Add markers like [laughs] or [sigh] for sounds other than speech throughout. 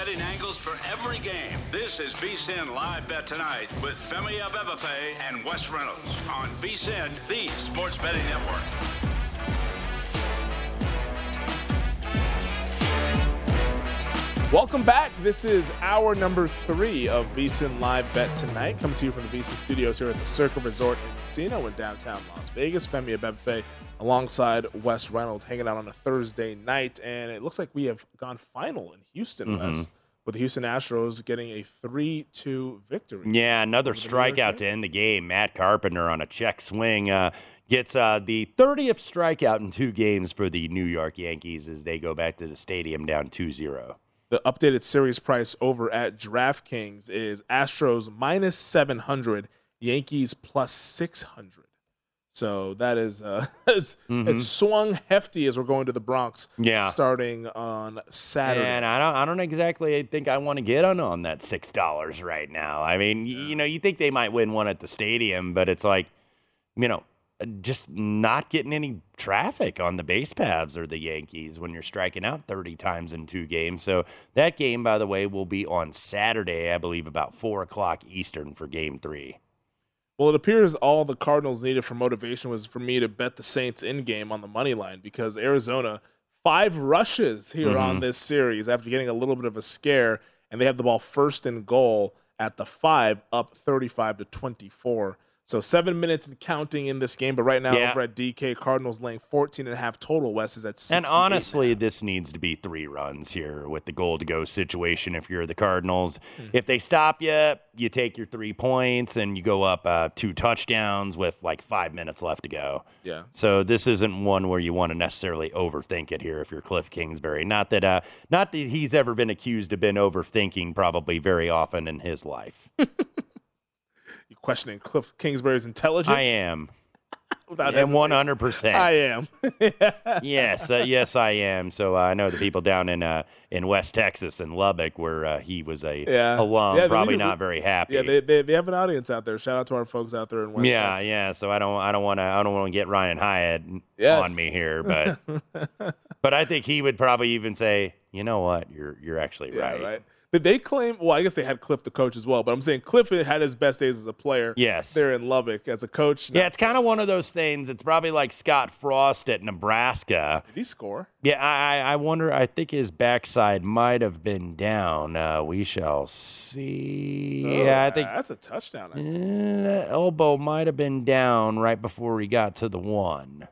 Betting angles for every game. This is VSIN Live Bet Tonight with Femi Abebefe and Wes Reynolds on VSIN, the sports betting network. Welcome back. This is hour number three of VSIN Live Bet Tonight, coming to you from the VSIN studios here at the Circa Resort and Casino in downtown Las Vegas. Femi Abebefe alongside Wes Reynolds hanging out on a Thursday night. And it looks like we have gone final in Houston, Mhm. Wes, with the Houston Astros getting a 3 2 victory. Yeah, another Over the New York strikeout to end the game. Matt Carpenter on a check swing uh, gets uh, the 30th strikeout in two games for the New York Yankees as they go back to the stadium down 2 0. The updated series price over at DraftKings is Astros minus 700, Yankees plus 600. So that is uh, [laughs] it's, Mhm. it's swung hefty as we're going to the Bronx. Yeah. starting on Saturday. And I don't, I don't exactly think I want to get on on that six dollars right now. I mean, y you know, you think they might win one at the stadium, but it's like, you know, just not getting any traffic on the base paths or the Yankees when you're striking out 30 times in two games. So that game, by the way, will be on Saturday, I believe, about four o'clock Eastern for Game Three. Well, it appears all the Cardinals needed for motivation was for me to bet the Saints in game on the money line because Arizona five rushes here on Mhm. this series after getting a little bit of a scare, and they have the ball first and goal at the five, up thirty-five to twenty-four. So seven minutes and counting in this game, but right now Yeah. over at DK, Cardinals laying 14 and a half total. West is at 68. And honestly, this needs to be three runs here with the goal to go situation if you're the Cardinals. If they stop you, you take your three points and you go up uh, two touchdowns with like five minutes left to go. Yeah. So this isn't one where you want to necessarily overthink it here if you're Cliff Kingsbury. Not that uh, not that he's ever been accused of been overthinking probably very often in his life. [laughs] Questioning Cliff Kingsbury's intelligence? I am. [laughs] Without and one hundred percent. I am. [laughs] yes, uh, yes, I am. So uh, I know the people down in uh, in West Texas and Lubbock, where uh, he was a yeah. alum, Yeah, probably not very happy. Yeah, they, they, they have an audience out there. Shout out to our folks out there in West yeah, Texas. yeah. Yeah. So I don't, I don't want to, I don't want to get Ryan Hyatt Yes. on me here, [laughs] but, but I think he would probably even say, you know what, you're, you're actually Yeah, right. right. Did they claim? Well, I guess they had Cliff the coach as well, but I'm saying Cliff had his best days as a player. Yes. there in Lubbock as a coach. Yeah, it's kind of one of those things. It's probably like Scott Frost at Nebraska. Did he score? Yeah, I, I wonder. I think his backside might have been down. Uh, we shall see. Oh, yeah, I think that's a touchdown. That elbow might have been down right before he got to the one.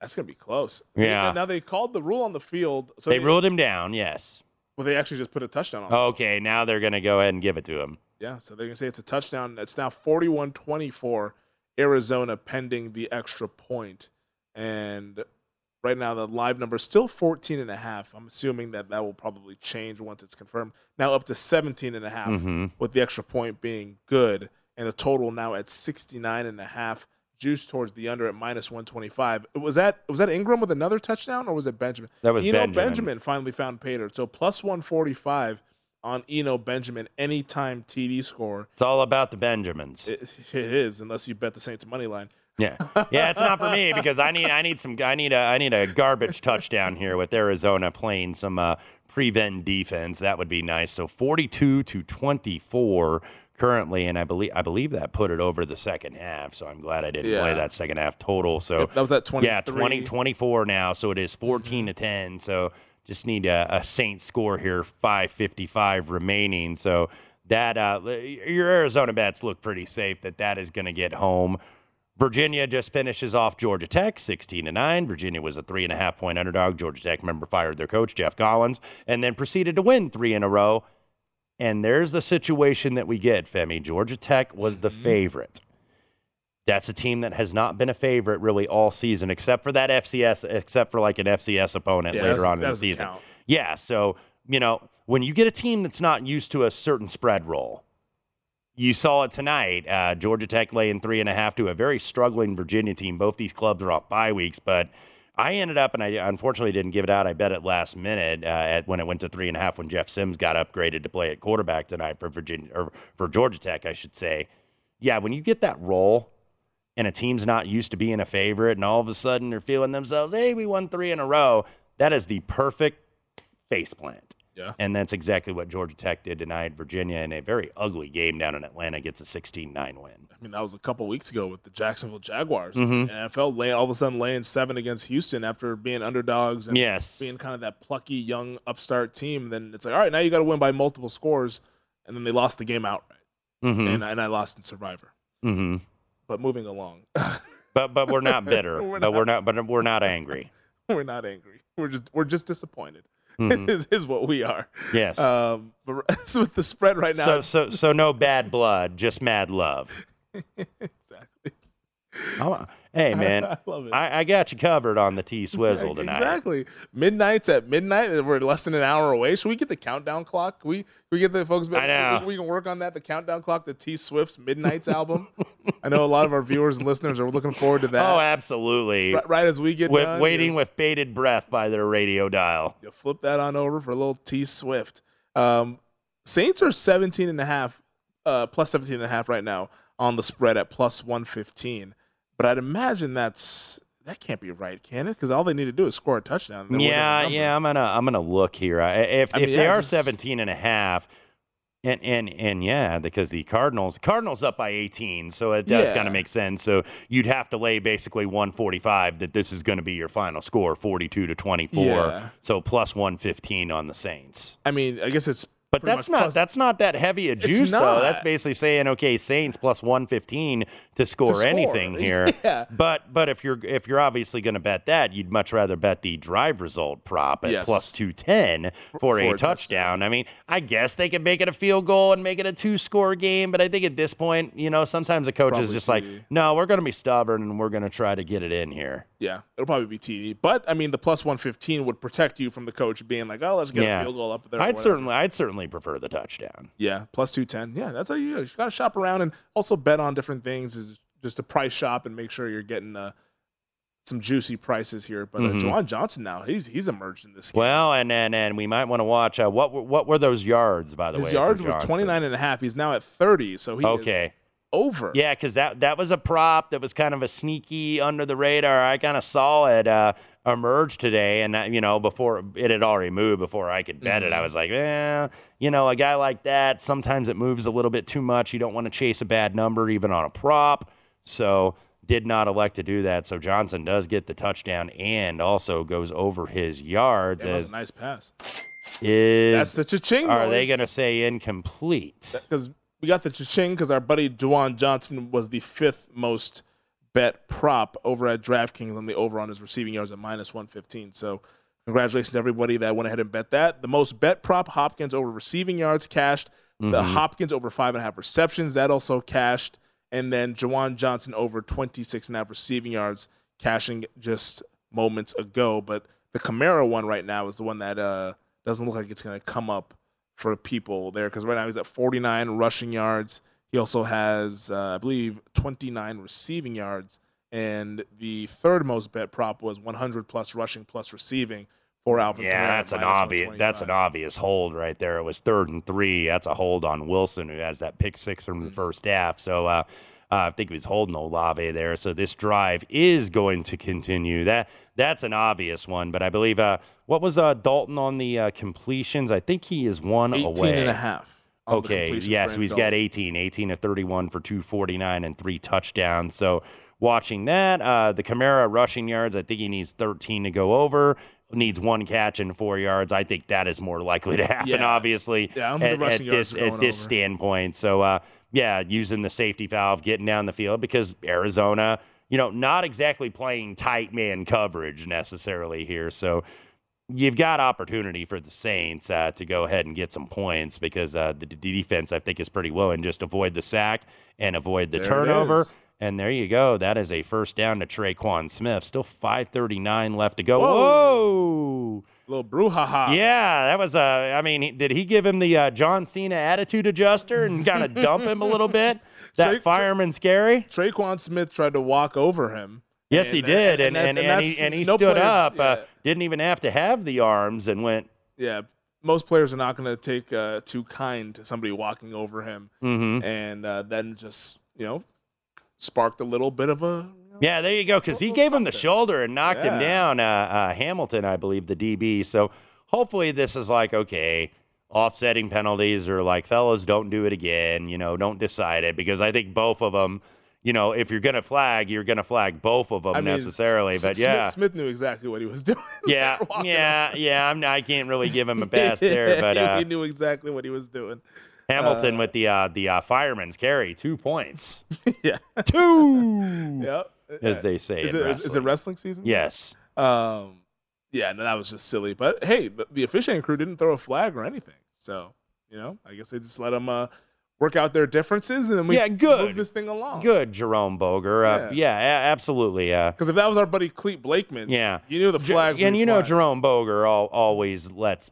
That's gonna be close. Yeah. Now they called the rule on the field. So they ruled him down. Yes. Well, they actually just put a touchdown on. Okay. Now they're gonna go ahead and give it to him. Yeah, so they're going to say it's a touchdown. It's now 41 24, Arizona pending the extra point. And right now, the live number is still 14 and a half. I'm assuming that that will probably change once it's confirmed. Now up to 17 and a half, Mhm. with the extra point being good. And the total now at 69 and a half, juice towards the under at minus 125. Was that was that Ingram with another touchdown or was it Benjamin? That was Eno Benjamin. Benjamin finally found Pater. So plus 145 on Eno Benjamin anytime TD score. It's all about the Benjamins. It, [laughs] it is, unless you bet the Saints money line. Yeah, yeah, it's not for me because I need I need some I need a I need a garbage touchdown here with Arizona playing some uh, prevent defense. That would be nice. So forty two to twenty four currently, and I believe I believe that put it over the second half. So I'm glad I didn't play that second half total. So Yep, that was at Yeah, 23. 20, 24 now. So it is 14 to 10. So just need a, a Saints score here, 555 remaining. So that uh, your Arizona bets look pretty safe that that is going to get home. Virginia just finishes off Georgia Tech, 16 to 9. Virginia was a three and a half point underdog. Georgia Tech member fired their coach, Geoff Collins, and then proceeded to win three in a row. And there's the situation that we get, Femi. Georgia Tech was the favorite. That's a team that has not been a favorite really all season, except for that FCS, except for like an FCS opponent Yeah, later on in the season. count. Yeah, so you know when you get a team that's not used to a certain spread roll, you saw it tonight. Uh, Georgia Tech laying three and a half to a very struggling Virginia team. Both these clubs are off bye weeks, but I ended up, and I unfortunately didn't give it out. I bet it last minute uh, at when it went to three and a half when Jeff Sims got upgraded to play at quarterback tonight for Virginia or for Georgia Tech, I should say. Yeah, when you get that roll and a team's not used to being a favorite, and all of a sudden they're feeling themselves, hey, we won three in a row. That is the perfect faceplant. Yeah. And that's exactly what Georgia Tech did tonight. Virginia, in a very ugly game down in Atlanta, gets a 16 9 win. I mean, that was a couple weeks ago with the Jacksonville Jaguars. Mhm. NFL lay, all of a sudden laying seven against Houston after being underdogs and Yes. being kind of that plucky young upstart team. Then it's like, all right, now you got to win by multiple scores, and then they lost the game outright, Mhm. and, and I lost in Survivor. Mm-hmm. But moving along, [laughs] But but we're not bitter. We're but not. we're not. But we're not angry. [laughs] we're not angry. We're just we're just disappointed. Mhm. [laughs] is, is what we are. Yes. Um, but so with the spread right now, so so so no bad blood, just mad love. Exactly. I'm- hey man, I [laughs] love it. I, I got you covered on the T [laughs] Swizzle tonight. Exactly. Midnights at midnight. We're less than an hour away. Should we get the countdown clock? Can we can we get the folks. I know. We, we can work on that. The countdown clock. The T Swift's Midnights album. I know a lot of our viewers and listeners are looking forward to that. Oh, absolutely. right, right as we get With, done, waiting you, with bated breath by their radio dial. you flip that on over for a little T Swift. Um, Saints are 17 and a half, uh, plus 17 and a half right now on the spread at plus 115. But I'd imagine that's that can't be right, can it? Because all they need to do is score a touchdown. Yeah, yeah, I'm gonna I'm gonna look here. I- If I if mean, they are just- 17 and a half and and and yeah, because the Cardinals Cardinals up by 18, so it does Yeah. kind of make sense. So you'd have to lay basically 145 that this is going to be your final score, 42 to 24. Yeah. So plus 115 on the Saints. I mean, I guess it's. But that's not plus- that's not that heavy a juice though. That's basically saying okay, Saints plus 115 to score, score. anything [laughs] here. Yeah. But but if you're if you're obviously going to bet that, you'd much rather bet the drive result prop at Yes. plus 210 for, For a a touchdown. I mean, I guess they could make it a field goal and make it a two score game, but I think at this point, you know, sometimes a coach is just like, "No, we're going to be stubborn and we're going to try to get it in here." Yeah, it'll probably be TD. But I mean, the plus 115 would protect you from the coach being like, oh, let's get yeah. a field goal up there. I'd certainly I'd certainly prefer the touchdown. Yeah, plus 210. Yeah, that's how you, you got to shop around and also bet on different things. Is just to price shop and make sure you're getting uh, some juicy prices here. But uh, Mhm. Juwan Johnson now, he's he's emerged in this game. Well, and and, and we might want to watch uh, what were, what were those yards by the His way? yards were Johnson? 29 and a half. He's now at 30, so he is Okay. over. Yeah, because that that was a prop that was kind of a sneaky under the radar. I kind of saw it uh, emerge today, and that, you know before it had already moved before I could bet it. I mm-hmm. was like, yeah, you know, a guy like that sometimes it moves a little bit too much. You don't want to chase a bad number even on a prop. So did not elect to do that. So Johnson does get the touchdown and also goes over his yards. That was as a nice pass. is That's the cha-ching are they going to say incomplete? because we got the cha-ching because our buddy Juwan Johnson was the fifth most bet prop over at DraftKings on the over on his receiving yards at minus 115. So congratulations to everybody that went ahead and bet that. The most bet prop Hopkins over receiving yards cashed. The Mhm. Hopkins over five and a half receptions that also cashed, and then Juwan Johnson over 26 and a half receiving yards cashing just moments ago. But the Kamara one right now is the one that uh, doesn't look like it's going to come up for people there because right now he's at 49 rushing yards. He also has, uh, I believe, 29 receiving yards. And the third most bet prop was 100 plus rushing plus receiving for Alvin. Yeah, Kamara that's an obvious. That's an obvious hold right there. It was third and three. That's a hold on Wilson, who has that pick six from the Mm-hmm. first half. So uh, uh, I think he was holding Olave there. So this drive is going to continue. That that's an obvious one. But I believe uh, what was uh, Dalton on the uh, completions? I think he is one 18 away. and a half. Okay, yeah, so he's got 18, 18 to 31 for 249 and three touchdowns. So watching that, uh, the Kamara rushing yards, I think he needs 13 to go over. Needs one catch and four yards. I think that is more likely to [laughs] happen. Yeah. Obviously, Yeah, at, at this at this over. standpoint. So, uh, yeah, using the safety valve, getting down the field because Arizona, you know, not exactly playing tight man coverage necessarily here. So you've got opportunity for the Saints uh, to go ahead and get some points because uh, the, the defense, I think, is pretty willing just avoid the sack and avoid the There turnover. And there you go. That is a first down to Tre'Quan Smith. Still 5:39 left to go. Whoa. Whoa! little brouhaha. Yeah, that was. Uh, I mean, he- did he give him the uh, John Cena attitude adjuster and kind of dump him a little bit? [laughs] That Tra- fireman scary. Tre'Quan Smith tried to walk over him. Yes, he And- did, and and, and, that's- he and he no stood players- up. Uh, didn't even have to have the arms and went. yeah, most players are not going to take uh, too kind to somebody walking over him, Mhm. and uh, then just you know sparked a little bit of a. Yeah, there you go. Because he gave him the shoulder and knocked him down. Uh, uh, Hamilton, I believe, the DB. So hopefully this is like okay, offsetting penalties or like fellas, don't do it again. You know, don't decide it because I think both of them. You know, if you're gonna flag, you're gonna flag both of them I mean, necessarily. S- but yeah, Smith knew exactly what he was [laughs] doing. yeah, yeah, yeah. I'm, I can't really give him a [laughs] pass there, but uh, he knew exactly what he was doing. Hamilton with the uh, the uh, fireman's carry, two points, [laughs] yeah, two, yeah. as they say. Is it, is it wrestling. season? Yes. Um, yeah, no, that was just silly. But hey, the, the officiating crew didn't throw a flag or anything. So, you know, I guess they just let them uh, work out their differences and then we Yeah, good. move this thing along. Good, Jerome Boger. Uh, yeah, a- absolutely. Uh, Because if that was our buddy Clete Blakeman, yeah, you knew the Jer- flags. and would you know. Jerome Boger al- always lets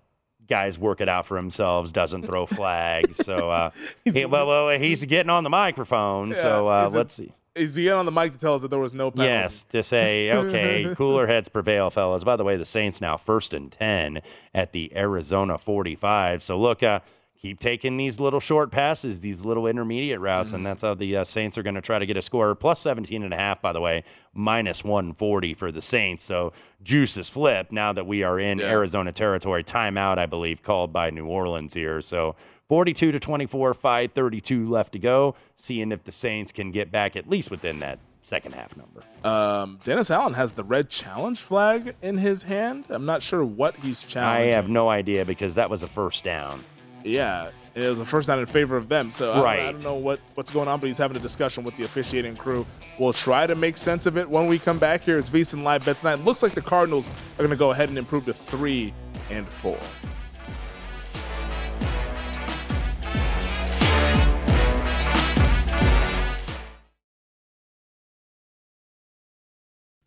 guys work it out for themselves. Doesn't throw [laughs] flags. So, uh, [laughs] he, well, well, [laughs] he's getting on the microphone. Yeah, so uh, let's see. Is he on the mic to tell us that there was no penalty? Yes, to say, okay, cooler heads prevail, fellas. By the way, the Saints now first and 10 at the Arizona 45. So look, uh, keep taking these little short passes, these little intermediate routes, and that's how the uh, Saints are going to try to get a score. Plus 17 and a half, by the way, minus 140 for the Saints. So juice is flipped now that we are in Yeah. Arizona territory. Timeout, I believe, called by New Orleans here. So 42 to 24, 532 left to go. Seeing if the Saints can get back at least within that second half number. Um, Dennis Allen has the red challenge flag in his hand. I'm not sure what he's challenging. I have no idea because that was a first down. Yeah, it was a first down in favor of them. So I don't- I, don't know what, what's going on, but he's having a discussion with the officiating crew. We'll try to make sense of it when we come back here. It's VSiN Live Bet tonight. Looks like the Cardinals are going to go ahead and improve to three and four.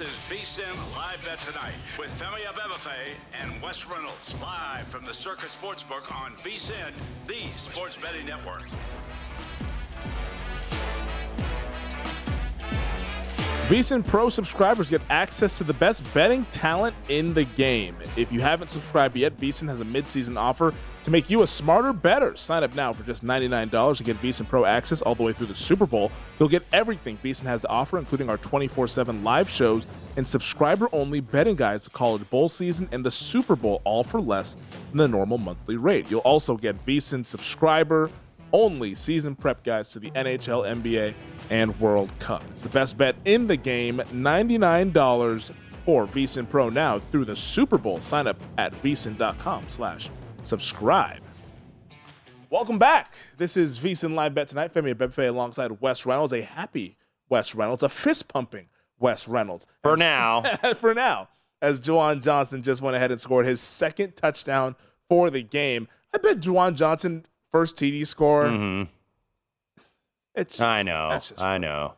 This is VSIN Live Bet Tonight with Femi Abebefe and Wes Reynolds live from the Circa Sportsbook on VSIN, the sports betting network. VSIN Pro subscribers get access to the best betting talent in the game. If you haven't subscribed yet, VSIN has a mid-season offer to make you a smarter better. Sign up now for just $99 to get VSIN Pro access all the way through the Super Bowl. You'll get everything VSIN has to offer, including our 24-7 live shows and subscriber-only betting guides to college bowl season and the Super Bowl, all for less than the normal monthly rate. You'll also get VSIN subscriber only season prep guides to the NHL, NBA, and World Cup. It's the best bet in the game. $99 for VSIN Pro now through the Super Bowl. Sign up at VSIN.com slash subscribe. Welcome back. This is VSIN Live Bet tonight. Femi Abebefe alongside Wes Reynolds. A happy Wes Reynolds, a fist pumping Wes Reynolds. For now. [laughs] for now. As Juwan Johnson just went ahead and scored his second touchdown for the game. I bet Juwan Johnson first TD score. Mm-hmm. It's just, I know. just I know.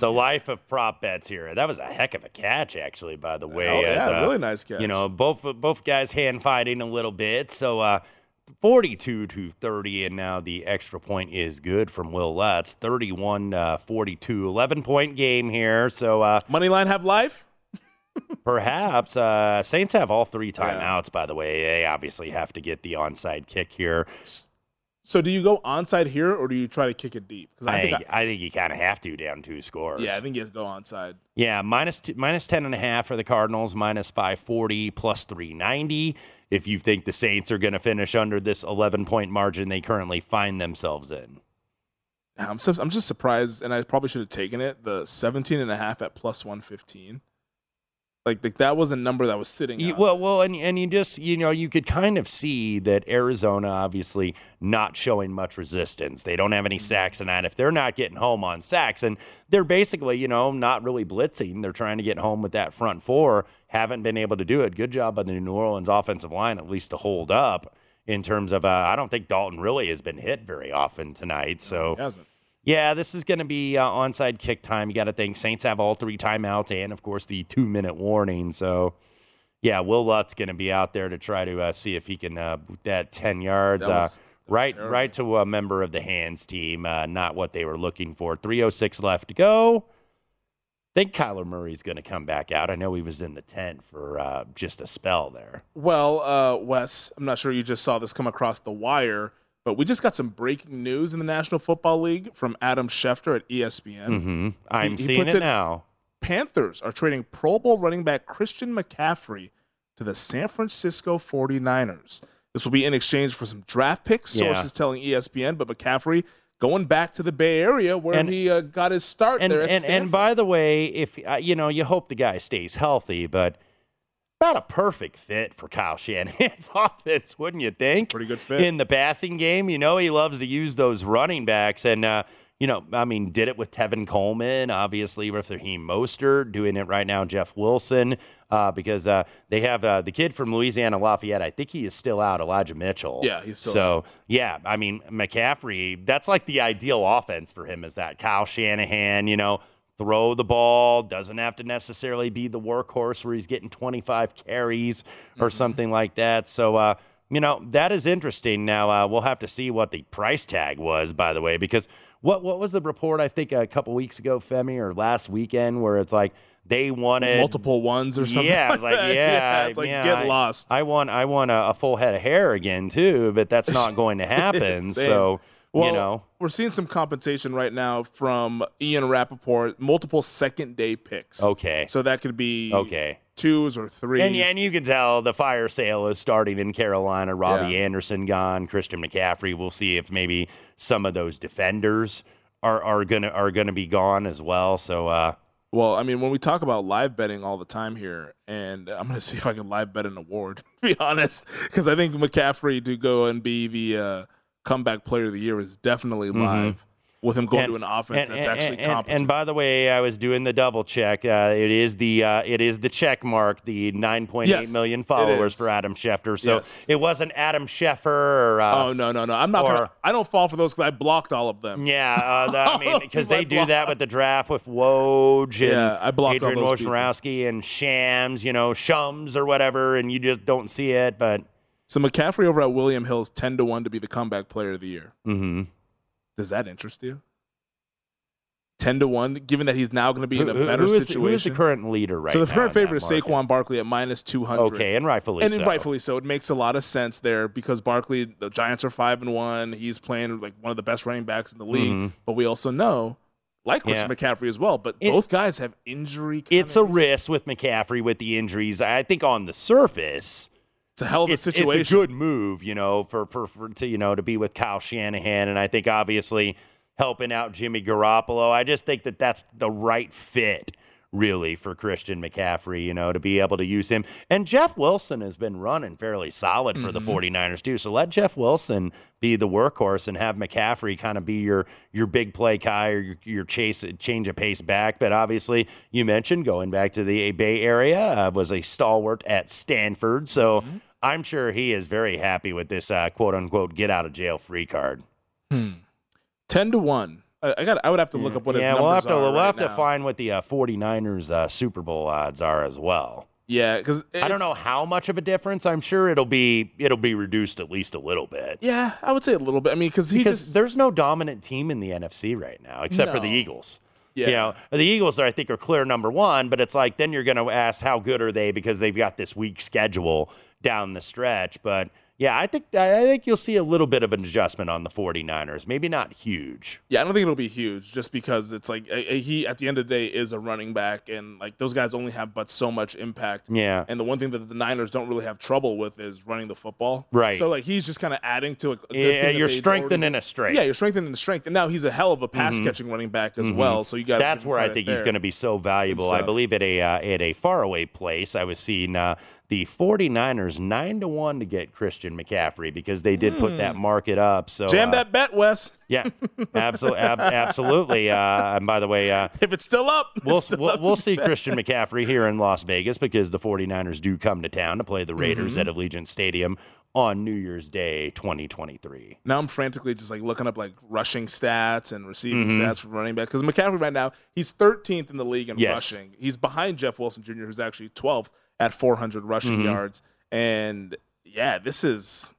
the life of prop bets here. That was a heck of a catch, actually. By the way, Oh, yeah, as, uh, really nice catch. You know, both both guys hand fighting a little bit. So, uh, forty-two to thirty, and now the extra point is good from Will Lutz. 31 uh, 42, 11 point game here. So, uh, money line have life. Perhaps uh, Saints have all three timeouts. By the way, they obviously have to get the onside kick here. So do you go onside here or do you try to kick it deep? Because I, I think think, I think you kind of have to down two scores. yeah, I think you have to go onside. Yeah, minus t- minus ten and a half for the Cardinals, minus five forty, plus three ninety. If you think the Saints are going to finish under this eleven point margin they currently find themselves in. I'm I'm just surprised, and I probably should have taken it. The 17 and a half at plus 115. Like, like that was a number that was sitting. You, well, well, and and you just you know you could kind of see that Arizona obviously not showing much resistance. They don't have any sacks tonight. If they're not getting home on sacks, and they're basically you know not really blitzing, they're trying to get home with that front four. Haven't been able to do it. Good job by the New Orleans offensive line at least to hold up in terms of. Uh, I don't think Dalton really has been hit very often tonight. So He hasn't. Yeah, this is going to be uh, onside kick time. You got to think Saints have all three timeouts and, of course, the two minute warning. So, yeah, Will Lutz going to be out there to try to uh, see if he can uh, boot that ten yards. That uh, was- right, terrible. right to a member of the hands team. Uh, not what they were looking for. Three oh six left to go. think Kyler Murray's going to come back out. I know he was in the tent for uh, just a spell there. Well, uh, Wes, I'm not sure you just saw this come across the wire, but we just got some breaking news in the National Football League from Adam Schefter at ESPN. hmm I'm he seeing puts it it- now. Panthers are trading Pro Bowl running back Christian McCaffrey to the San Francisco 49ers. This will be in exchange for some draft picks, Yeah. sources telling ESPN, but McCaffrey going back to the Bay Area where And- he uh, got his start and there and, and by the way, if uh, you know, you hope the guy stays healthy, but about a perfect fit for Kyle Shanahan's [laughs] offense, wouldn't you think? Pretty good fit. in the passing game. You know, he loves to use those running backs, and uh, you know, I mean, did it with Tevin Coleman, obviously with Raheem Mostert, doing it right now, Jeff Wilson, uh, because uh, they have uh, the kid from Louisiana Lafayette. I think he is still out, Elijah Mitchell. Yeah, he's still so. Yeah, I mean McCaffrey. That's like the ideal offense for him. Is that Kyle Shanahan? You know, throw the ball, doesn't have to necessarily be the workhorse where he's getting 25 carries or something like that. So, uh, you know, that is interesting. Now, uh, we'll have to see what the price tag was, by the way, because what, what was the report, I think, a couple weeks ago, Femi, or last weekend, where it's like they wanted multiple ones or something. Yeah, it's like, that. [laughs] yeah, it's like yeah, get I- lost. I want I want a, a full head of hair again too, but that's not going to [laughs] happen. So Well, you know, we're seeing some compensation right now from Ian Rapoport, multiple second day picks. okay, So that could be okay. twos or threes. And, and you can tell the fire sale is starting in Carolina. Robbie Yeah. Anderson gone, Christian McCaffrey. We'll see if maybe some of those defenders are, are gonna are gonna be gone as well. So uh, Well, I mean, when we talk about live betting all the time here, and I'm going [laughs] to see if I can live bet an award, [laughs] to be honest, because I think McCaffrey to go and be the uh, comeback player of the year is definitely live with him going to an offense that's actually and, competent. and by the way, I was doing the double check. Uh, it is the uh, it is the check mark, the nine point eight Yes, million followers for Adam Schefter. So Yes. it wasn't Adam Scheffer. Or, uh, oh no, no, no! I'm not. or- Gonna, I don't fall for those because I blocked all of them. Yeah, uh, [laughs] the, I mean, because they do that with the draft with Woj and Yeah, I blocked Adrian. Wojnarowski and Shams, you know, Shums or whatever, and you just don't see it. But So McCaffrey over at William Hill is ten to one to be the comeback player of the year. mhm. Does that interest you? Ten to one, given that he's now going to be in a Who- better who is situation. who is the current leader right so the current favorite is market? Saquon Barkley at minus two hundred. okay, and rightfully and so. rightfully so. It makes a lot of sense there because Barkley, the Giants are five and one. He's playing like one of the best running backs in the league. Mhm. But we also know, like Christian Yeah. McCaffrey as well. But It- both guys have injury. It's a risk with McCaffrey with the injuries. I think on the surface, It's a hell of a it's, situation. it's a good move, you know, for, for for to you know to be with Kyle Shanahan, and I think obviously helping out Jimmy Garoppolo. I just think that that's the right fit. Really, for Christian McCaffrey, you know, to be able to use him. And Jeff Wilson has been running fairly solid for the Mm-hmm. 49ers, too. So let Jeff Wilson be the workhorse and have McCaffrey kind of be your your big play guy or your, your chase change of pace back. But obviously, you mentioned going back to the Bay Area uh, was a stalwart at Stanford. So Mm-hmm. I'm sure he is very happy with this uh, quote unquote get out of jail free card. ten to one. I, got. I would have to look up what his yeah, numbers we'll have to we'll right have to find what the uh, 49ers uh, Super Bowl odds are as well. Yeah, because I don't know how much of a difference. I'm sure it'll be it'll be reduced at least a little bit. Yeah, I would say a little bit. I mean, because he because just there's no dominant team in the NFC right now except for the Eagles. Yeah. You know, the Eagles are I think are clear number one, but it's like then you're going to ask how good are they because they've got this weak schedule down the stretch. But yeah, I think I think you'll see a little bit of an adjustment on the 49ers. Maybe not huge. Yeah, I don't think it'll be huge, just because it's like uh, uh, he at the end of the day is a running back, and like those guys only have but so much impact. Yeah. And the one thing that the Niners don't really have trouble with is running the football. Right. So like he's just kind of adding to a. a Yeah, you're strengthening already- a strength. Yeah, you're strengthening the strength, and now he's a hell of a pass catching running back as well. So you got That's where I think he's going to be so valuable. I believe at a uh, at a faraway place, I was seeing uh, the 49ers nine to one to get Christian McCaffrey because they did put that market up. So Jam uh, that bet, Wes. Yeah, absolutely, ab- [laughs] absolutely. Uh, and by the way, uh, If it's still up, we'll still we'll, up we'll see bet. Christian McCaffrey here in Las Vegas because the 49ers do come to town to play the Raiders Mm-hmm. at Allegiant Stadium on New Year's Day 2023. Now I'm frantically just like looking up like rushing stats and receiving Mm-hmm. stats for running back because McCaffrey right now he's 13th in the league in Yes. rushing. He's behind Jeff Wilson Jr., who's actually 12th at 400 rushing Mm-hmm. yards. And yeah, this is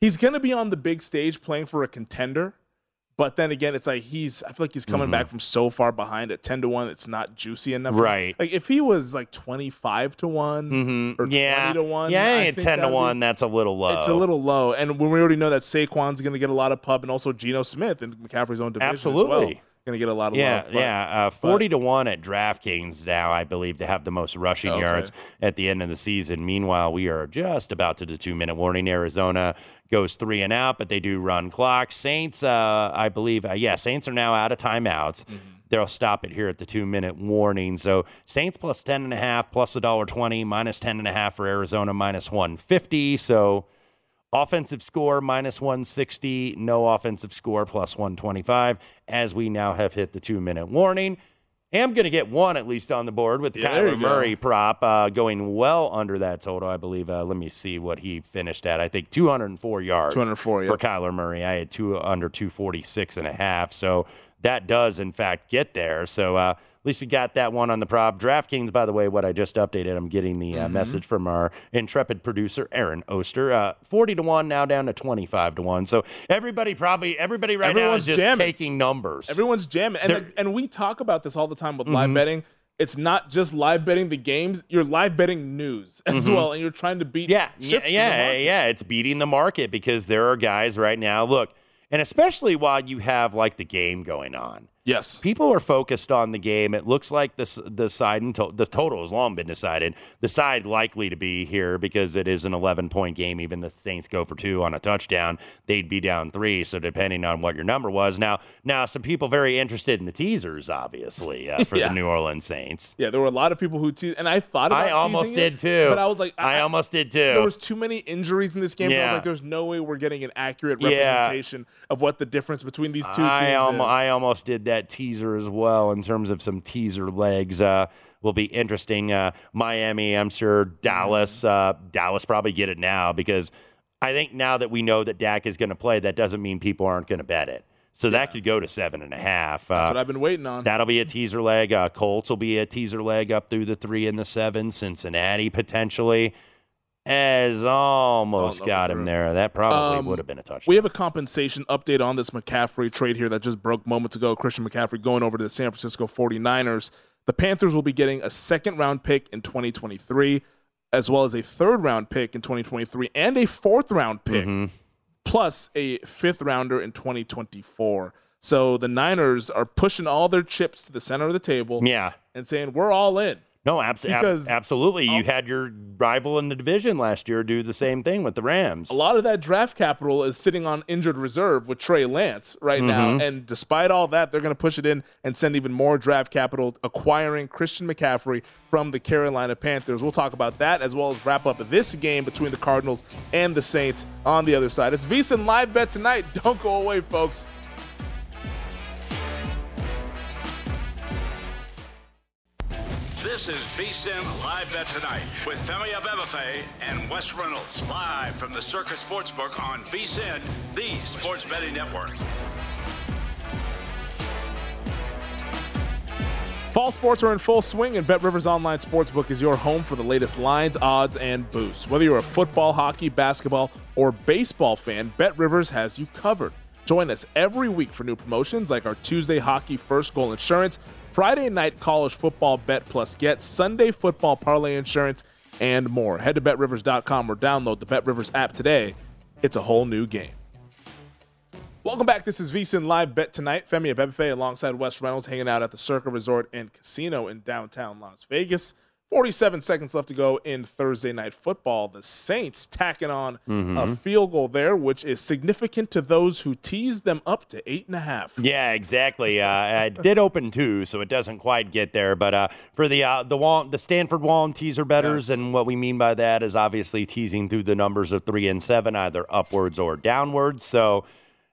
he's gonna be on the big stage playing for a contender. But then again, it's like he's. I feel like he's coming back from so far behind at ten to one. It's not juicy enough. Mm-hmm. Right. Like if he was like twenty five to one or Yeah, twenty to one. yeah, I think 10 to that'd be- one, that's a little low. it's a little low, and when we already know that Saquon's going to get a lot of pub, and also Geno Smith in McCaffrey's own division as well, Absolutely. Going to get a lot of Yeah, love. but- yeah. Uh, 40 to 1 at DraftKings now, I believe, to have the most rushing Okay. yards at the end of the season. Meanwhile, we are just about to the two minute warning. Arizona goes three and out, but they do run clock. Saints, uh, I believe, uh, yeah, Saints are now out of timeouts. Mm-hmm. They'll stop it here at the two minute warning. So Saints plus 10 and a half, plus a dollar 20, minus 10 and a half for Arizona, minus 150. So Offensive score minus 160, no offensive score plus 125, as we now have hit the two minute warning. Am going to get one at least on the board with the Yeah, Kyler. Murray prop uh, going well under that total. I believe. Uh, let me see what he finished at. I think 204 yards. 204, for. Kyler Murray. I had two under 246 and a half. So that does in fact get there. So uh, at least we got that one on the prop. DraftKings, by the way, what I just updated, I'm getting the uh, Mm-hmm. message from our intrepid producer Aaron Oster. Uh, Forty to one now down to twenty five to one. So everybody probably everybody right now is just jamming. taking numbers. Everyone's jamming, and They're- and we talk about this all the time with Mm-hmm. live betting. It's not just live betting the games; you're live betting news as well, and you're trying to beat Mm-hmm. Yeah, yeah, the yeah, yeah. It's beating the market because there are guys right now. Look, and especially while you have like the game going on. Yes. People are focused on the game. It looks like the the side and to- the total has long been decided. The side likely to be here because it is an 11 point game. Even the Saints go for two on a touchdown, they'd be down three. So depending on what your number was, now now some people very interested in the teasers, obviously uh, [laughs] for Yeah. the New Orleans Saints. Yeah, there were a lot of people who teased, and I thought about I almost did it, too. but I was like, I, almost did too. There was too many injuries in this game. I was Yeah. like, there's no way we're getting an accurate Yeah. representation of what the difference between these two I, teams is. I almost did that teaser as well in terms of some teaser legs. Uh, will be interesting. Uh, Miami, I'm sure. Dallas, uh, Dallas probably get it now because I think now that we know that Dak is going to play, that doesn't mean people aren't going to bet it. So that could go to seven and a half. That's Uh, what I've been waiting on. That'll be a teaser leg. Uh, Colts will be a teaser leg up through the three and the seven. Cincinnati potentially has almost Oh, got him there. That probably Um, would have been a touchdown. We have a compensation update on this McCaffrey trade here that just broke moments ago. Christian McCaffrey going over to the San Francisco 49ers. The Panthers will be getting a second round pick in 2023, as well as a third round pick in 2023 and a fourth round pick, Mm-hmm. plus a fifth rounder in 2024. So the Niners are pushing all their chips to the center of the table yeah. and saying, we're all in. No, abs- ab- absolutely. You had your rival in the division last year do the same thing with the Rams. A lot of that draft capital is sitting on injured reserve with Trey Lance right now. Mm-hmm. And despite all that, they're going to push it in and send even more draft capital, acquiring Christian McCaffrey from the Carolina Panthers. We'll talk about that as well as wrap up this game between the Cardinals and the Saints on the other side. It's VSiN Live Bet tonight. Don't go away, folks. This is VSIN Live Bet Tonight with Femi Abebefe and Wes Reynolds live from the Circa Sportsbook on VSIN, the sports betting network. Fall sports are in full swing, and Bet Rivers Online Sportsbook is your home for the latest lines, odds, and boosts. Whether you're a football, hockey, basketball, or baseball fan, Bet Rivers has you covered. Join us every week for new promotions like our Tuesday hockey first goal insurance, Friday night college football bet plus get, Sunday football parlay insurance, and more. Head to betrivers.com or download the Bet Rivers app today. It's a whole new game. Welcome back. This is VSiN Live Bet Tonight. Femi Abebefe alongside Wes Reynolds hanging out at the Circa Resort and Casino in downtown Las Vegas. 47 seconds left to go in Thursday Night Football. The Saints tacking on a field goal there, which is significant to those who teased them up to eight and a half. Yeah, exactly. Uh, I did open two, so it doesn't quite get there. But uh, for the uh, the Wall, the Stanford Wong teaser betters, Yes. and what we mean by that is obviously teasing through the numbers of three and seven, either upwards or downwards. So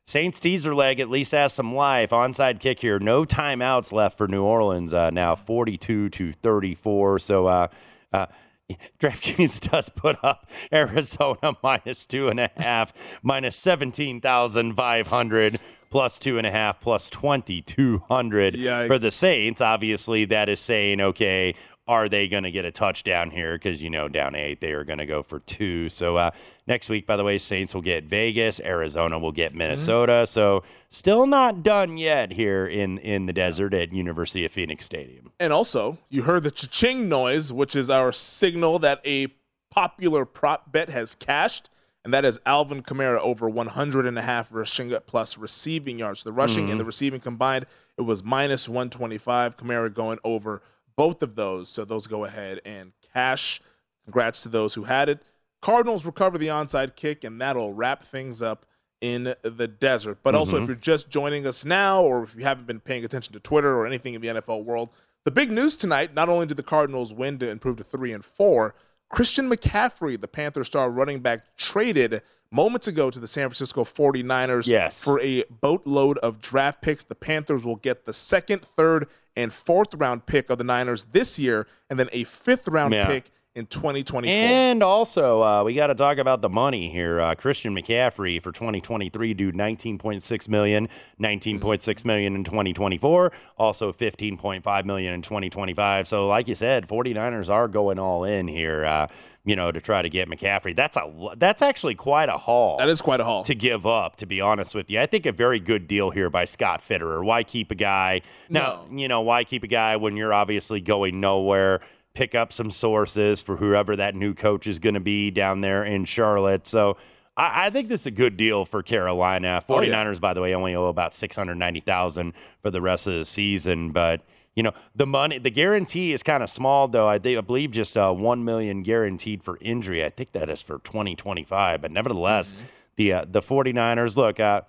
Saints teaser leg at least has some life. Onside kick here. No timeouts left for New Orleans. Uh, now 42 to 34. So uh, uh, [laughs] DraftKings [laughs] does put up Arizona [laughs] minus two and a half, minus 17,500, plus two and a half, plus 2,200 for the Saints. Obviously, that is saying, okay, are they going to get a touchdown here? Because, you know, down eight, they are going to go for two. So uh, next week, by the way, Saints will get Vegas, Arizona will get Minnesota. So still not done yet here in, in the desert at University of Phoenix Stadium. And also, you heard the cha-ching noise, which is our signal that a popular prop bet has cashed, and that is Alvin Kamara over 100 and a half rushing plus receiving yards. The rushing and the receiving combined, it was minus 125. Kamara going over both of those, so those go ahead and cash. Congrats to those who had it. Cardinals recover the onside kick, and that'll wrap things up in the desert. But also, if mm-hmm. you're just joining us now, or if you haven't been paying attention to Twitter or anything in the NFL world, the big news tonight: not only did the Cardinals win to improve to three and four, Christian McCaffrey, the Panther star running back, traded moments ago to the San Francisco 49ers Yes. for a boatload of draft picks. The Panthers will get the second, third, and fourth round pick of the Niners this year, and then a fifth round Yeah. pick in 2024. And also, uh, we got to talk about the money here. Uh, Christian McCaffrey for 2023, dude, 19.6 million, 19.6 million in 2024, also 15.5 million in 2025. So, like you said, 49ers are going all in here. Uh, you know, to try to get McCaffrey. That's a that's actually quite a haul. That is quite a haul to give up. To be honest with you, I think a very good deal here by Scott Fitterer. Why keep a guy? Now, No. you know, why keep a guy when you're obviously going nowhere? Pick up some sources for whoever that new coach is going to be down there in Charlotte. So. I I think this is a good deal for Carolina. 49ers, by the way, only owe about 690000 for the rest of the season. But, you know, the money, the guarantee is kind of small, though. I, I believe just uh, 1 million guaranteed for injury. I think that is for 2025. But nevertheless, the, uh, the 49ers, look, uh,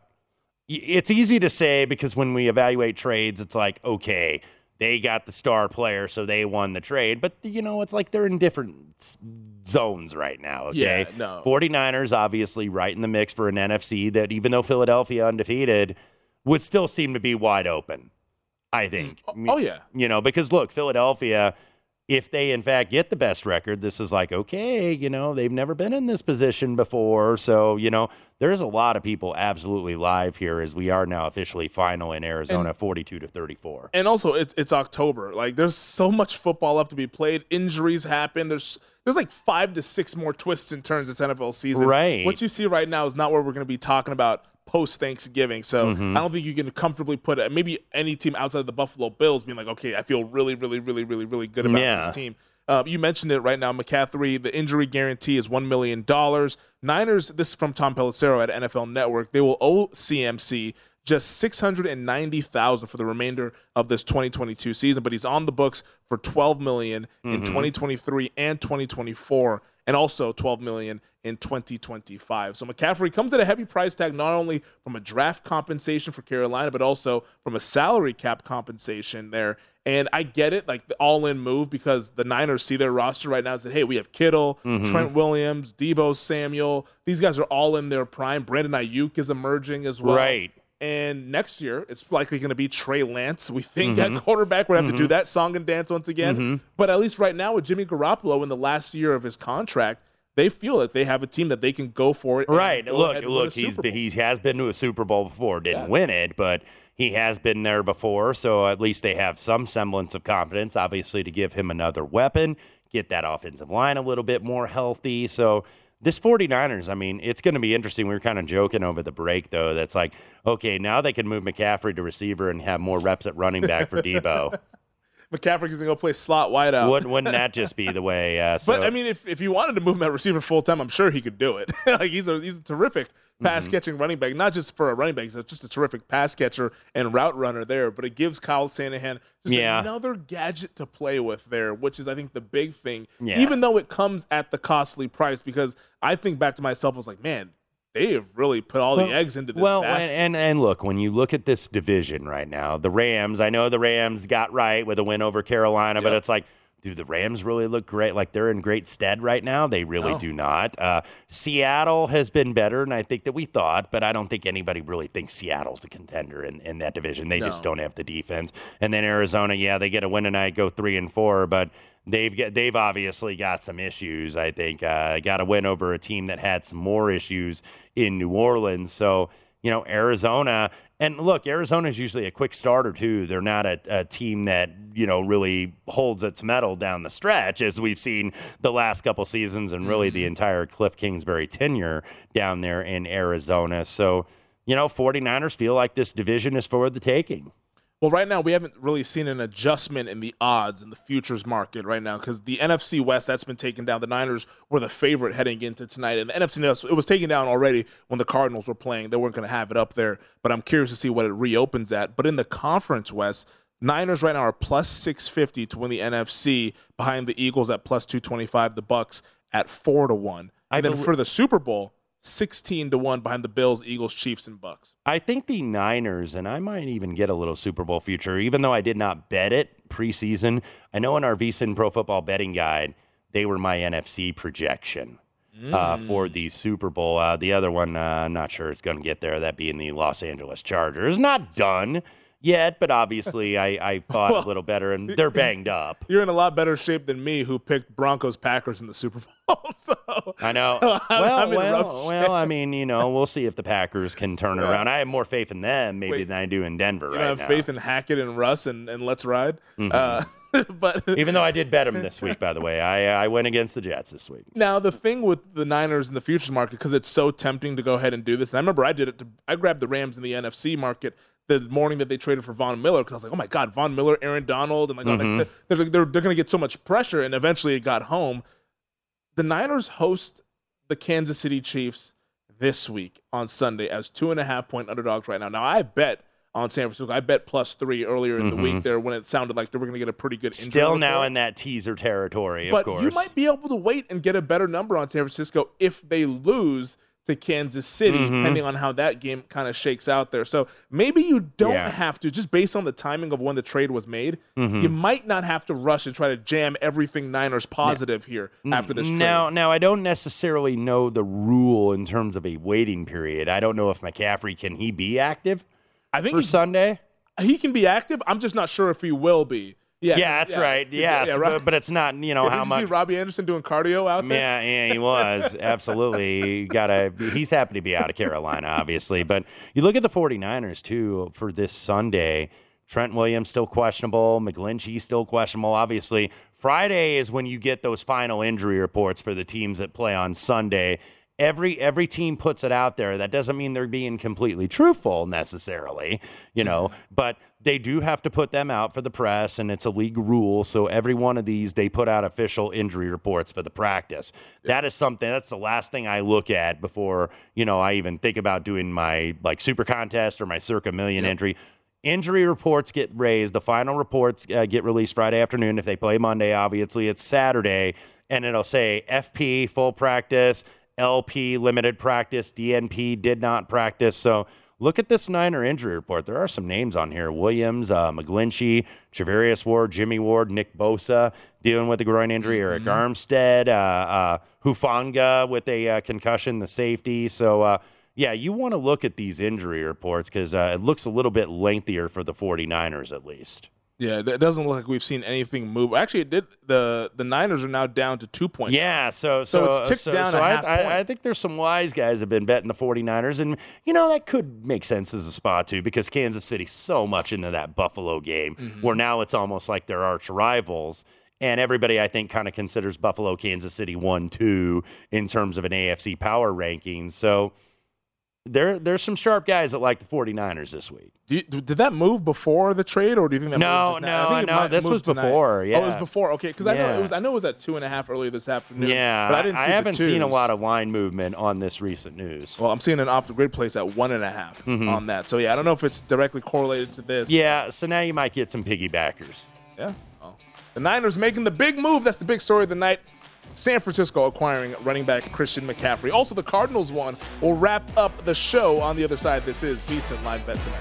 it's easy to say because when we evaluate trades, it's like, okay, they got the star player, so they won the trade. But, you know, it's like they're in different zones right now, okay? Yeah, no. 49ers obviously right in the mix for an NFC that even though Philadelphia undefeated would still seem to be wide open. I mm, think. Oh, oh, yeah. You know, because look, Philadelphia if they in fact get the best record, this is like okay, you know, they've never been in this position before, so, you know, there's a lot of people absolutely live here as we are now officially final in Arizona 42 to 34. And also, it's it's October. Like, there's so much football left to be played. Injuries happen. There's there's like five to six more twists and turns this NFL season. Right. What you see right now is not what we're going to be talking about post Thanksgiving. So Mhm. I don't think you can comfortably put it. Maybe any team outside of the Buffalo Bills being like, okay, I feel really, really, really, really, really good about Yeah. this team. Uh, you mentioned it right now, McCaffrey. The injury guarantee is one million dollars. Niners. This is from Tom Pelissero at NFL Network. They will owe CMC just six hundred and ninety thousand for the remainder of this 2022 season, but he's on the books for 12 million in Mhm. 2023 and 2024, and also 12 million in 2025. So McCaffrey comes at a heavy price tag, not only from a draft compensation for Carolina, but also from a salary cap compensation there. And I get it, like the all-in move, because the Niners see their roster right now and say, "Hey, we have Kittle, Mhm. Trent Williams, Deebo Samuel. These guys are all in their prime. Brandon Aiyuk is emerging as well. Right. And next year, it's likely going to be Trey Lance. We think at Mhm. quarterback, we're going to have to do Mhm. that song and dance once again. Mhm. But at least right now, with Jimmy Garoppolo in the last year of his contract, they feel that they have a team that they can go for it. Right. Look, ahead and win a look, he's been, he has been to a Super Bowl before, didn't Yeah. win it, but he has been there before, so at least they have some semblance of confidence, obviously, to give him another weapon, get that offensive line a little bit more healthy. So this 49ers, I mean, it's going to be interesting. We were kind of joking over the break, though. That's like, okay, now they can move McCaffrey to receiver and have more reps at running back for Deebo. [laughs] McCaffrey's going to go play slot wide out. Wouldn't, wouldn't that [laughs] just be the way? Uh, so, But I mean, if, if you wanted to move him at receiver full time, I'm sure he could do it. [laughs] like he's a he's a terrific pass Mm-hmm. catching running back, not just for a running back, he's just a terrific pass catcher and route runner there. But it gives Kyle Shanahan just Yeah. another gadget to play with there, which is I think the big thing. Yeah. Even though it comes at the costly price, because I think back to myself, I was like, man, they have really put all the eggs into this. Well, basket. and, and and look, when you look at this division right now, the Rams. I know the Rams got right with a win over Carolina, but it's like. Do the Rams really look great? Like they're in great stead right now? They really No. do not. Uh, Seattle has been better, and I think that we thought, but I don't think anybody really thinks Seattle's a contender in, in that division. They just don't have the defense. And then Arizona, yeah, they get a win tonight, go three and four, but they've got they've obviously got some issues. I think uh, got a win over a team that had some more issues in New Orleans. So you know Arizona, and look, Arizona is usually a quick starter too. They're not a, a team that you know really holds its mettle down the stretch, as we've seen the last couple seasons, and really the mm. entire Cliff Kingsbury tenure down there in Arizona. So. You know, 49ers feel like this division is for the taking. Well, right now we haven't really seen an adjustment in the odds in the futures market right now because the NFC West that's been taken down. The Niners were the favorite heading into tonight, and the NFC West it was taken down already when the Cardinals were playing. They weren't going to have it up there, but I'm curious to see what it reopens at. But in the Conference West, Niners right now are plus 650 to win the NFC, behind the Eagles at plus 225, the Bucks at four to one, I and then bel- for the Super Bowl, 16 to one behind the Bills, Eagles, Chiefs, and Bucks. I think the Niners, and I might even get a little Super Bowl future, even though I did not bet it preseason. I know in our VSIN Pro Football Betting Guide, they were my NFC projection uh, for the Super Bowl. Uh, the other one, uh, I'm not sure it's going to get there. That being the Los Angeles Chargers. Not done. Yet, but obviously I, I [laughs] thought a little better, and they're banged up. [laughs] You're in a lot better shape than me, who picked Broncos Packers in the Super Bowl. [laughs] so I know. so I'm, well, I'm well, well, I mean, you know, we'll see if the Packers can turn Yeah. around. I have more faith in them maybe Wait. than I do in Denver you right have now. faith in Hackett and Russ and, and Let's Ride. Mhm. Uh, but Even though I did bet them this week, by the way, I I went against the Jets this week. Now the thing with the Niners in the futures market because it's so tempting to go ahead and do this. And I remember I did it. To, I grabbed the Rams in the NFC market the morning that they traded for Von Miller because I was like, oh my god, Von Miller, Aaron Donald, and like, Mhm. like they're, they're they're going to get so much pressure. And eventually it got home. The Niners host the Kansas City Chiefs this week on Sunday as two and a half point underdogs right now. Now I bet. On San Francisco, I bet plus three earlier in the Mhm. week there when it sounded like they were going to get a pretty good. injury Still now report. in that teaser territory, of But course. you might be able to wait and get a better number on San Francisco if they lose to Kansas City, Mhm. depending on how that game kind of shakes out there. So maybe you don't Yeah. have to, just based on the timing of when the trade was made, Mhm. you might not have to rush and try to jam everything Niners positive here after this trade. Now, now I don't necessarily know the rule in terms of a waiting period. I don't know if McCaffrey can he be active I think for he- Sunday. he can be active. I'm just not sure if he will be. Yeah, Yeah, that's right. Yeah, Yes, yeah, right. but, but it's not. You know Yeah, how did you much. see Robbie Anderson doing cardio out there? Yeah, yeah, he was. [laughs] Absolutely. Gotta he's happy to be out of Carolina, obviously. But you look at the 49ers too for this Sunday. Trent Williams still questionable, McGlinchey still questionable. Obviously, Friday is when you get those final injury reports for the teams that play on Sunday. Every every team puts it out there. That doesn't mean they're being completely truthful necessarily, you know, but they do have to put them out for the press and it's a league rule. So every one of these they put out official injury reports for the practice. That is something that's the last thing I look at before, you know, I even think about doing my like super contest or my Circa million entry. Injury reports get raised. The final reports uh, get released Friday afternoon. If they play Monday, obviously it's Saturday, and it'll say FP full practice, LP limited practice, DNP did not practice. So look at this Niner injury report. There are some names on here: Williams, uh, McGlinchey, Charvarius Ward, Jimmy Ward, Nick Bosa dealing with a groin injury, Arik Armstead, uh, uh, Hufanga with a uh, concussion, the safety. So. Uh, yeah, you want to look at these injury reports because uh, it looks a little bit lengthier for the 49ers, at least. Yeah, it doesn't look like we've seen anything move. Actually, it did. the The Niners are now down to two points. Yeah, so So so, it's ticked so, down so a I. I, I think there's some wise guys have been betting the 49ers, and you know that could make sense as a spot too because Kansas City's so much into that Buffalo game, Mm-hmm. where now it's almost like they're arch rivals. And everybody, I think, kind of considers Buffalo, Kansas City one, two in terms of an AFC power ranking. So there, there's some sharp guys that like the 49ers this week. Do you, did that move before the trade, or do you think that No, moved now? I no, no, this was tonight. before, Oh, it was before. Okay, because I know it was. I know it was at two and a half earlier this afternoon. Yeah, but I didn't. See the haven't seen a lot of line movement on this recent news. Well, I'm seeing an off the grid place at one and a half Mhm. on that. So yeah, I don't know if it's directly correlated to this. Yeah, so now you might get some piggybackers. Yeah. Oh. The Niners making the big move. That's the big story of the night. San Francisco acquiring running back Christian McCaffrey. Also, the Cardinals one will wrap up the show on the other side. This is VSiN Live Bet tonight.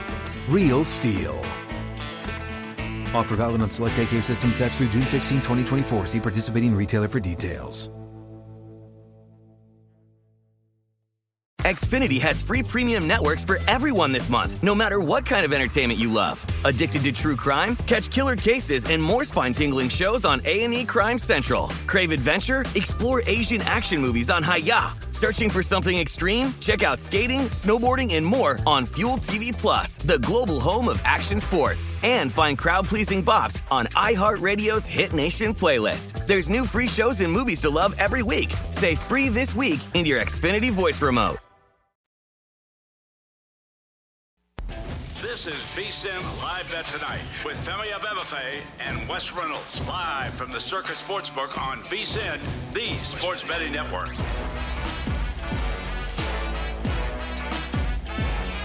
Real Stihl. Offer valid on select AK system sets through June 16, 2024. See participating retailer for details. Xfinity has free premium networks for everyone this month, no matter what kind of entertainment you love. Addicted to true crime? Catch killer cases and more spine-tingling shows on A&E Crime Central. Crave adventure? Explore Asian action movies on Hayya. Searching for something extreme? Check out skating, snowboarding, and more on Fuel TV Plus, the global home of action sports. And find crowd-pleasing bops on iHeartRadio's Hit Nation playlist. There's new free shows and movies to love every week. Say free this week in your Xfinity voice remote. This is VSIN Live Bet Tonight with Femi Abebefe and Wes Reynolds live from the Circa Sportsbook on VSIN, the sports betting network.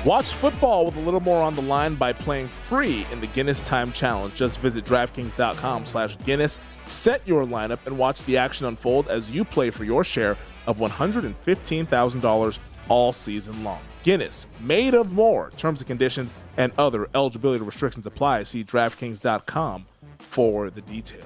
Watch football with a little more on the line by playing free in the Guinness Time Challenge. Just visit DraftKings.com slash Guinness, set your lineup, and watch the action unfold as you play for your share of $115,000 all season long. Guinness, made of more. Terms and conditions and other eligibility restrictions apply. See DraftKings.com for the details.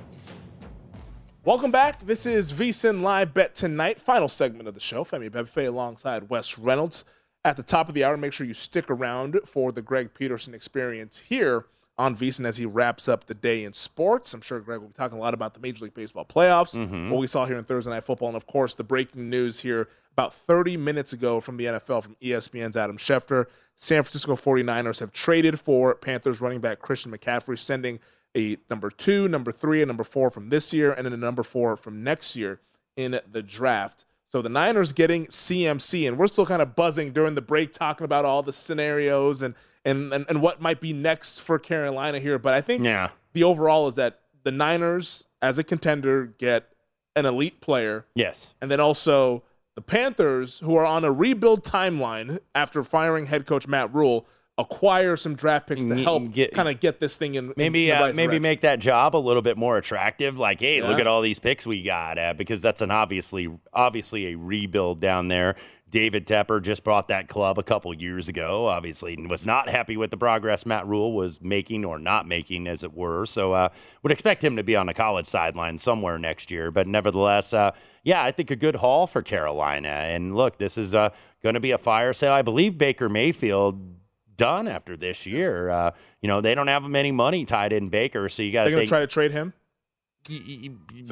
Welcome back. This is VSIN Live Bet Tonight, final segment of the show. Femi Abebefe alongside Wes Reynolds. At the top of the hour, make sure you stick around for the Greg Peterson experience here on VSIN as he wraps up the day in sports. I'm sure Greg will be talking a lot about the Major League Baseball playoffs, Mhm. what we saw here in Thursday Night Football, and of course the breaking news here about 30 minutes ago from the NFL from ESPN's Adam Schefter. San Francisco 49ers have traded for Panthers running back Christian McCaffrey, sending a number two, number three, and number four from this year, and then a number four from next year in the draft. So the Niners getting CMC, and we're still kind of buzzing during the break, talking about all the scenarios and and and, and what might be next for Carolina here. But I think Yeah. the overall is that the Niners, as a contender, get an elite player. Yes. And then also the Panthers, who are on a rebuild timeline after firing head coach Matt Rhule, acquire some draft picks to help get- kind of get this thing in Maybe in the uh, maybe direction. make that job a little bit more attractive. Like, hey, look at all these picks we got, uh, because that's an obviously obviously a rebuild down there. David Tepper just brought that club a couple years ago. Obviously, was not happy with the progress Matt Rhule was making or not making, as it were. So, uh, would expect him to be on the college sideline somewhere next year. But nevertheless, uh, yeah, I think a good haul for Carolina. And look, this is uh, going to be a fire sale. I believe Baker Mayfield done after this year. Uh, you know, they don't have many money tied in Baker, so you got They're to going to try to trade him. So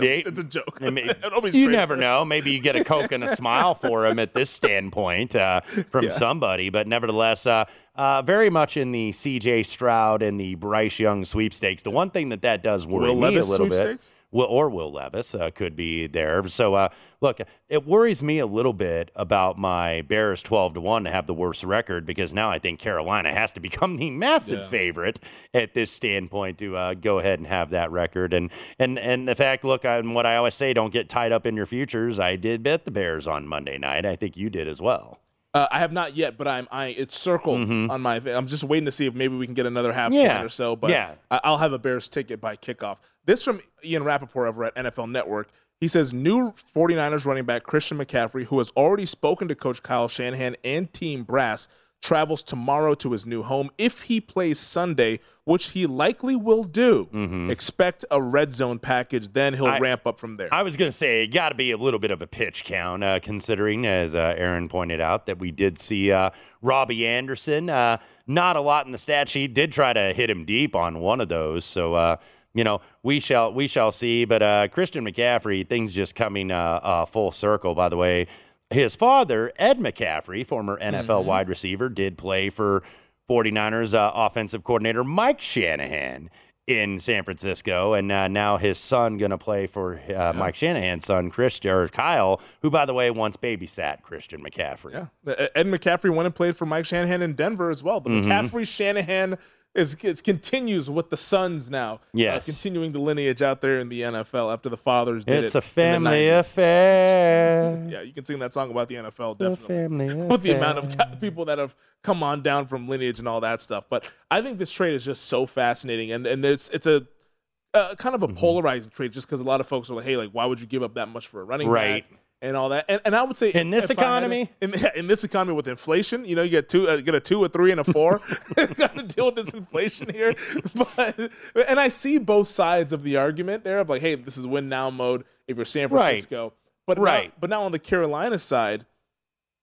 they- it's a joke. [laughs] You never him. know. Maybe you get a Coke and a [laughs] smile for him at this standpoint uh, from Yeah. somebody. But nevertheless, uh, uh, very much in the C.J. Stroud and the Bryce Young sweepstakes. The one thing that that does worry Will me Levis a little bit. Will, or Will Levis uh, could be there. So, uh, look, it worries me a little bit about my Bears 12 to 1 to have the worst record because now I think Carolina has to [laughs] become the massive Yeah. favorite at this standpoint to uh, go ahead and have that record. And, and, and the fact, look, on what I always say, don't get tied up in your futures. I did bet the Bears on Monday night. I think you did as well. Uh, I have not yet, but I'm I it's circled Mhm. on my. I'm just waiting to see if maybe we can get another half Yeah. point or so. But Yeah. I, I'll have a Bears ticket by kickoff. This from Ian Rapoport over at NFL Network. He says new 49ers running back Christian McCaffrey, who has already spoken to Coach Kyle Shanahan and Team Brass, travels tomorrow to his new home. If he plays Sunday, which he likely will do, expect a red zone package. Then he'll Mm-hmm. I- ramp up from there. I was going to say, it got to be a little bit of a pitch count, uh, considering, as uh, Aaron pointed out, that we did see uh, Robbie Anderson. Uh, not a lot in the stat sheet. Did try to hit him deep on one of those. So, uh, you know, we shall we shall see. But uh, Christian McCaffrey, things just coming uh, uh, full circle. By the way, his father, Ed McCaffrey, former NFL wide receiver, did play for 49ers uh, offensive coordinator Mike Shanahan in San Francisco, and uh, now his son going to play for uh, Mike Shanahan's son, Christian or Kyle, who, by the way, once babysat Christian McCaffrey. Yeah, Ed McCaffrey went and played for Mike Shanahan in Denver as well. The Mhm. McCaffrey Shanahan is, is continues with the sons now. uh, continuing the lineage out there in the NFL after the fathers did It's it. a family in the 90s. affair. Yeah, you can sing that song about the NFL definitely. family [laughs] With the amount of [laughs] people that have come on down from lineage and all that stuff. But I think this trade is just so fascinating, and and it's it's a uh, kind of a Mm-hmm. polarizing trade, just because a lot of folks are like, hey, like why would you give up that much for a running Right. back? And all that. And, and I would say In this if I had economy? in, [laughs] in this economy with inflation, you know, you get two, uh, get a two, a three, and a four. [laughs] Got to deal with this inflation here. [laughs] But and I see both sides of the argument there of like, hey, this is win now mode if you're San Francisco. Right. But Right. Now, but now on the Carolina side,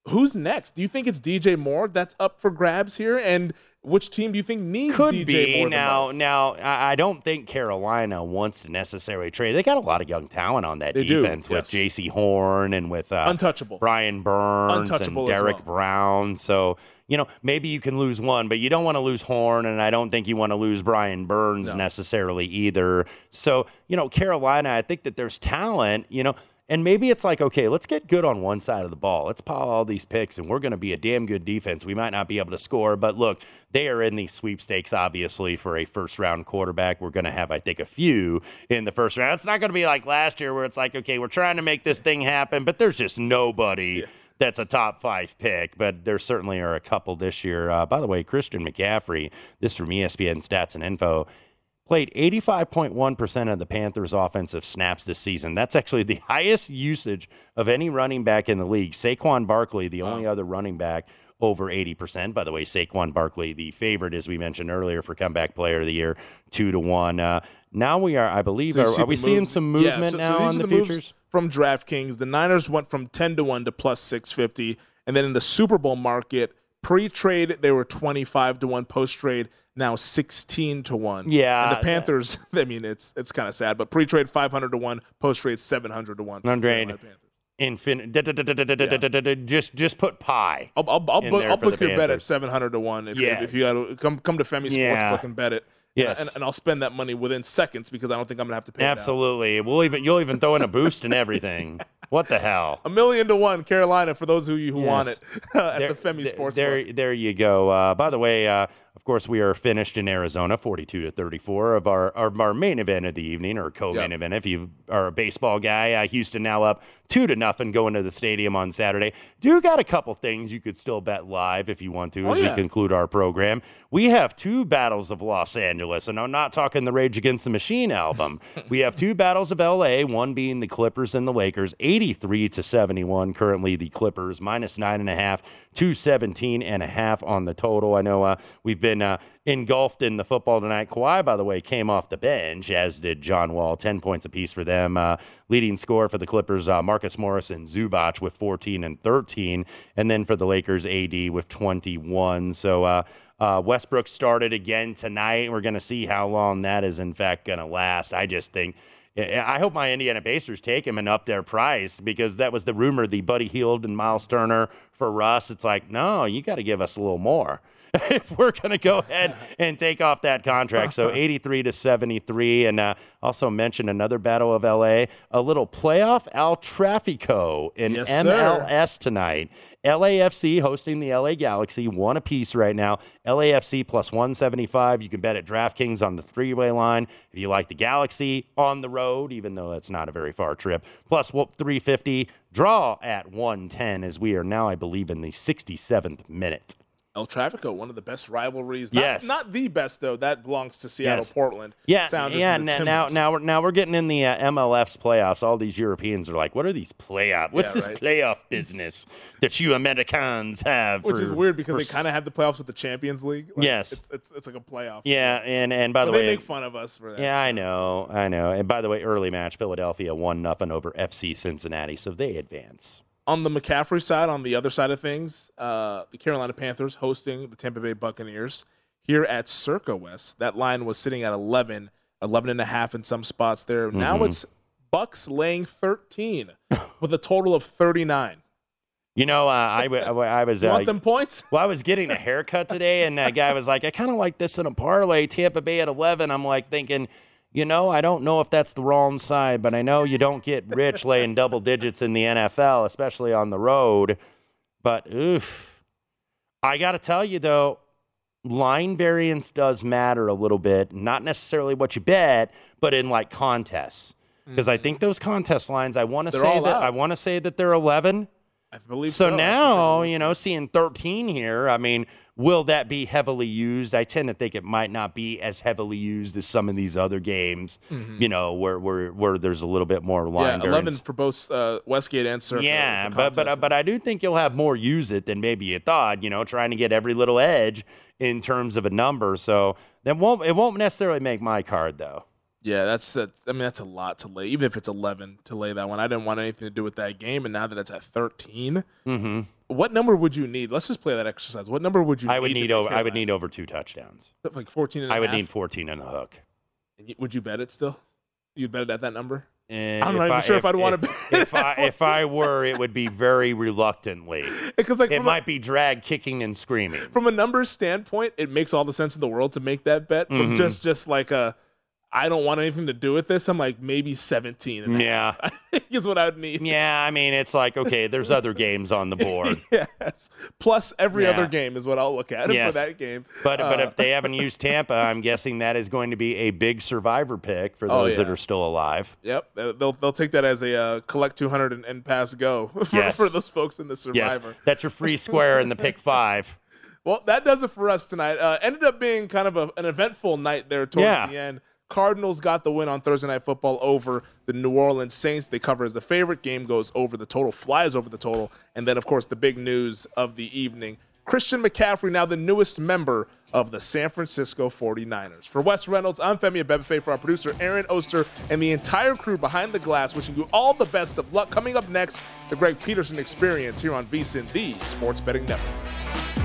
who's next? Do you think it's DJ Moore that's up for grabs here? And which team do you think needs Could DJ be now. most? Now, I I don't think Carolina wants to necessarily trade. They got a lot of young talent on that They do, defense with yes. Jaycee Horn and with uh, Untouchable. Brian Burns Untouchable and Derrick well. Brown. So you know maybe you can lose one, but you don't want to lose Horn, and I don't think you want to lose Brian Burns No. necessarily either. So you know Carolina, I think that there's talent. You know. And maybe it's like, okay, let's get good on one side of the ball. Let's pile all these picks, and we're going to be a damn good defense. We might not be able to score, but look, they are in the sweepstakes, obviously, for a first round quarterback. We're going to have, I think, a few in the first round. It's not going to be like last year where it's like, okay, we're trying to make this thing happen, but there's just nobody. That's a top five pick, but there certainly are a couple this year. Uh, by the way, Christian McCaffrey, this from ESPN Stats and Info, played 85.1% of the Panthers' offensive snaps this season. That's actually the [laughs] highest usage of any running back in the league. Saquon Barkley, the only other running back over 80%. By the way, Saquon Barkley, the favorite, as we mentioned earlier, for comeback player of the year, two to one. Uh, now we are, I believe, So are, are we the seeing some movement so- so now these on are the, futures? from DraftKings. The Niners went from 10 to 1 to plus 650. And then in the Super Bowl market, pre trade, they were 25 to 1. Post trade, now 16 to 1. Yeah, And the Panthers, [laughs] I mean, it's it's kind of sad, but pre trade 500 to 1, post trade 700 to 1. for the Andre, Carolina Panthers. Just just put pie. I'll, I'll, I'll book, I'll book your bet at 700 to 1 if, Yeah. if you got to come, come to Femi Yeah. Sportsbook and bet it. Yes. And, and I'll spend that money within seconds because I don't think I'm going to have to pay. Absolutely. We'll even you'll even throw in a boost and everything. [laughs] What the hell? A million to one, Carolina, for those of you who Yes. want it [laughs] at There- the Femi Sports There, there you go. Uh, by the way, uh, course, we are finished in Arizona, forty-two to thirty-four of our of our main event of the evening, or co-main Yep. event. If you are a baseball guy, uh, Houston now up two to nothing going to the stadium on Saturday. Do got a couple things you could still bet live if you want to Oh, as yeah. we conclude our program. We have two battles of Los Angeles, and I'm not talking the Rage Against the Machine album. [laughs] we have two battles of LA, one being the Clippers and the Lakers, 83 to 71. Currently, the Clippers minus nine and a half, 217 and a half on the total. I know uh, we've been uh, engulfed in the football tonight. Kawhi, by the way, came off the bench, as did John Wall, 10 points apiece for them. Uh, leading score for the Clippers, uh, Marcus Morris and Zubac with 14 and 13. And then for the Lakers, AD with 21. So, uh, uh, Westbrook started again tonight. We're going to see how long that is, in fact, going to last. I just think. I hope my Indiana Pacers take him and up their price because that was the rumor, the Buddy Hield and Myles Turner for Russ. It's like, no, you got to give us a little more [laughs] if we're going to go ahead and take off that contract. So [laughs] 83 to 73. And uh, also mention another battle of LA, a little playoff El Trafico in Yes, sir. MLS tonight. LAFC hosting the LA Galaxy, one apiece right now. LAFC plus 175. You can bet at DraftKings on the three way line. If you like the Galaxy on the road, even though that's not a very far trip, 350. Draw at 110 as we are now, I believe, in the 67th minute. El Trafico, one of the best rivalries. Not, Yes. Not the best, though. That belongs to Seattle, Yes. Portland. Yeah, Sounders yeah. and the n- Now, now we're now we're getting in the uh, MLF's playoffs. All these Europeans are like, "What are these playoff? What's Yeah, this right. playoff business that you Americans have?" Which for- is weird because for they kind of have the playoffs with the Champions League. Like, Yes. It's, it's, it's like a playoff. Yeah, and and by But the they way, make fun of us for that. Yeah, I know, I know. And by the way, early match, Philadelphia one nothing over FC Cincinnati, so they advance. On the McCaffrey side, on the other side of things, uh, the Carolina Panthers hosting the Tampa Bay Buccaneers here at Circa West. That line was sitting at 11, 11 and a half in some spots there. Now Mhm. it's Bucks laying 13 [laughs] with a total of 39. You know, uh, I, I I was [laughs] You uh, want them points? well, I was getting a haircut today, and that guy was like, "I kind of like this in a parlay." Tampa Bay at eleven. I'm like thinking, you know, I don't know if that's the wrong side, but I know you don't get rich [laughs] laying double digits in the NFL, especially on the road. But oof, I got to tell you though, line variance does matter a little bit. Not necessarily what you bet, but in like contests. Because I think those contest lines, I want to Mm-hmm. Say that out. I want to say that they're 11. I believe So so. now, you know, seeing 13 here, I mean, will that be heavily used? I tend to think it might not be as heavily used as some of these other games, Mhm. you know, where, where where there's a little bit more line Yeah, 11 for both uh, Westgate and Circa. Yeah, but but uh, but I do think you'll have more use it than maybe you thought. You know, trying to get every little edge in terms of a number. So that won't it won't necessarily make my card though. Yeah, that's, that's I mean that's a lot to lay. Even if it's 11 to lay that one, I didn't want anything to do with that game, and now that it's at 13, Mm-hmm. What number would you need? Let's just play that exercise. What number would you? I would need, need over. I would need over two touchdowns. like 14. And a I would half? need 14 and a hook. And Would you bet it still? You'd bet it at that number? Eh, I'm not even sure if I'd wanna bet [laughs] If I if I were, it would be very reluctantly. [laughs] Because like it from a- might be drag kicking and screaming. From a numbers standpoint, it makes all the sense in the world to make that bet. But Mhm. just just like a, I don't want anything to do with this. I'm like maybe 17. And a Yeah. [laughs] is what I would need. Yeah, I mean, it's like okay, there's other games on the board. [laughs] yes. Plus every Yeah. other game is what I'll look at Yes. for that game. But but Uh, if they haven't [laughs] used Tampa, I'm guessing that is going to be a big survivor pick for Oh, those that are still alive. Yep, uh, they'll they'll take that as a uh, collect 200 and, and pass go for, Yes. for those folks in the survivor. Yes, that's your free square in the pick five. Well, that does it for us tonight. Uh, ended up being kind of a, an eventful night there towards Yeah. the end. Cardinals got the win on Thursday Night Football over the New Orleans Saints. They cover as the favorite. Game goes over the total, flies over the total. And then, of course, the big news of the evening Christian McCaffrey, now the newest member of the San Francisco 49ers. For Wes Reynolds, I'm Femi Abebefe. For our producer, Aaron Oster, and the entire crew behind the glass, wishing you all the best of luck. Coming up next, the Greg Peterson Experience here on VSIN, the Sports Betting Network.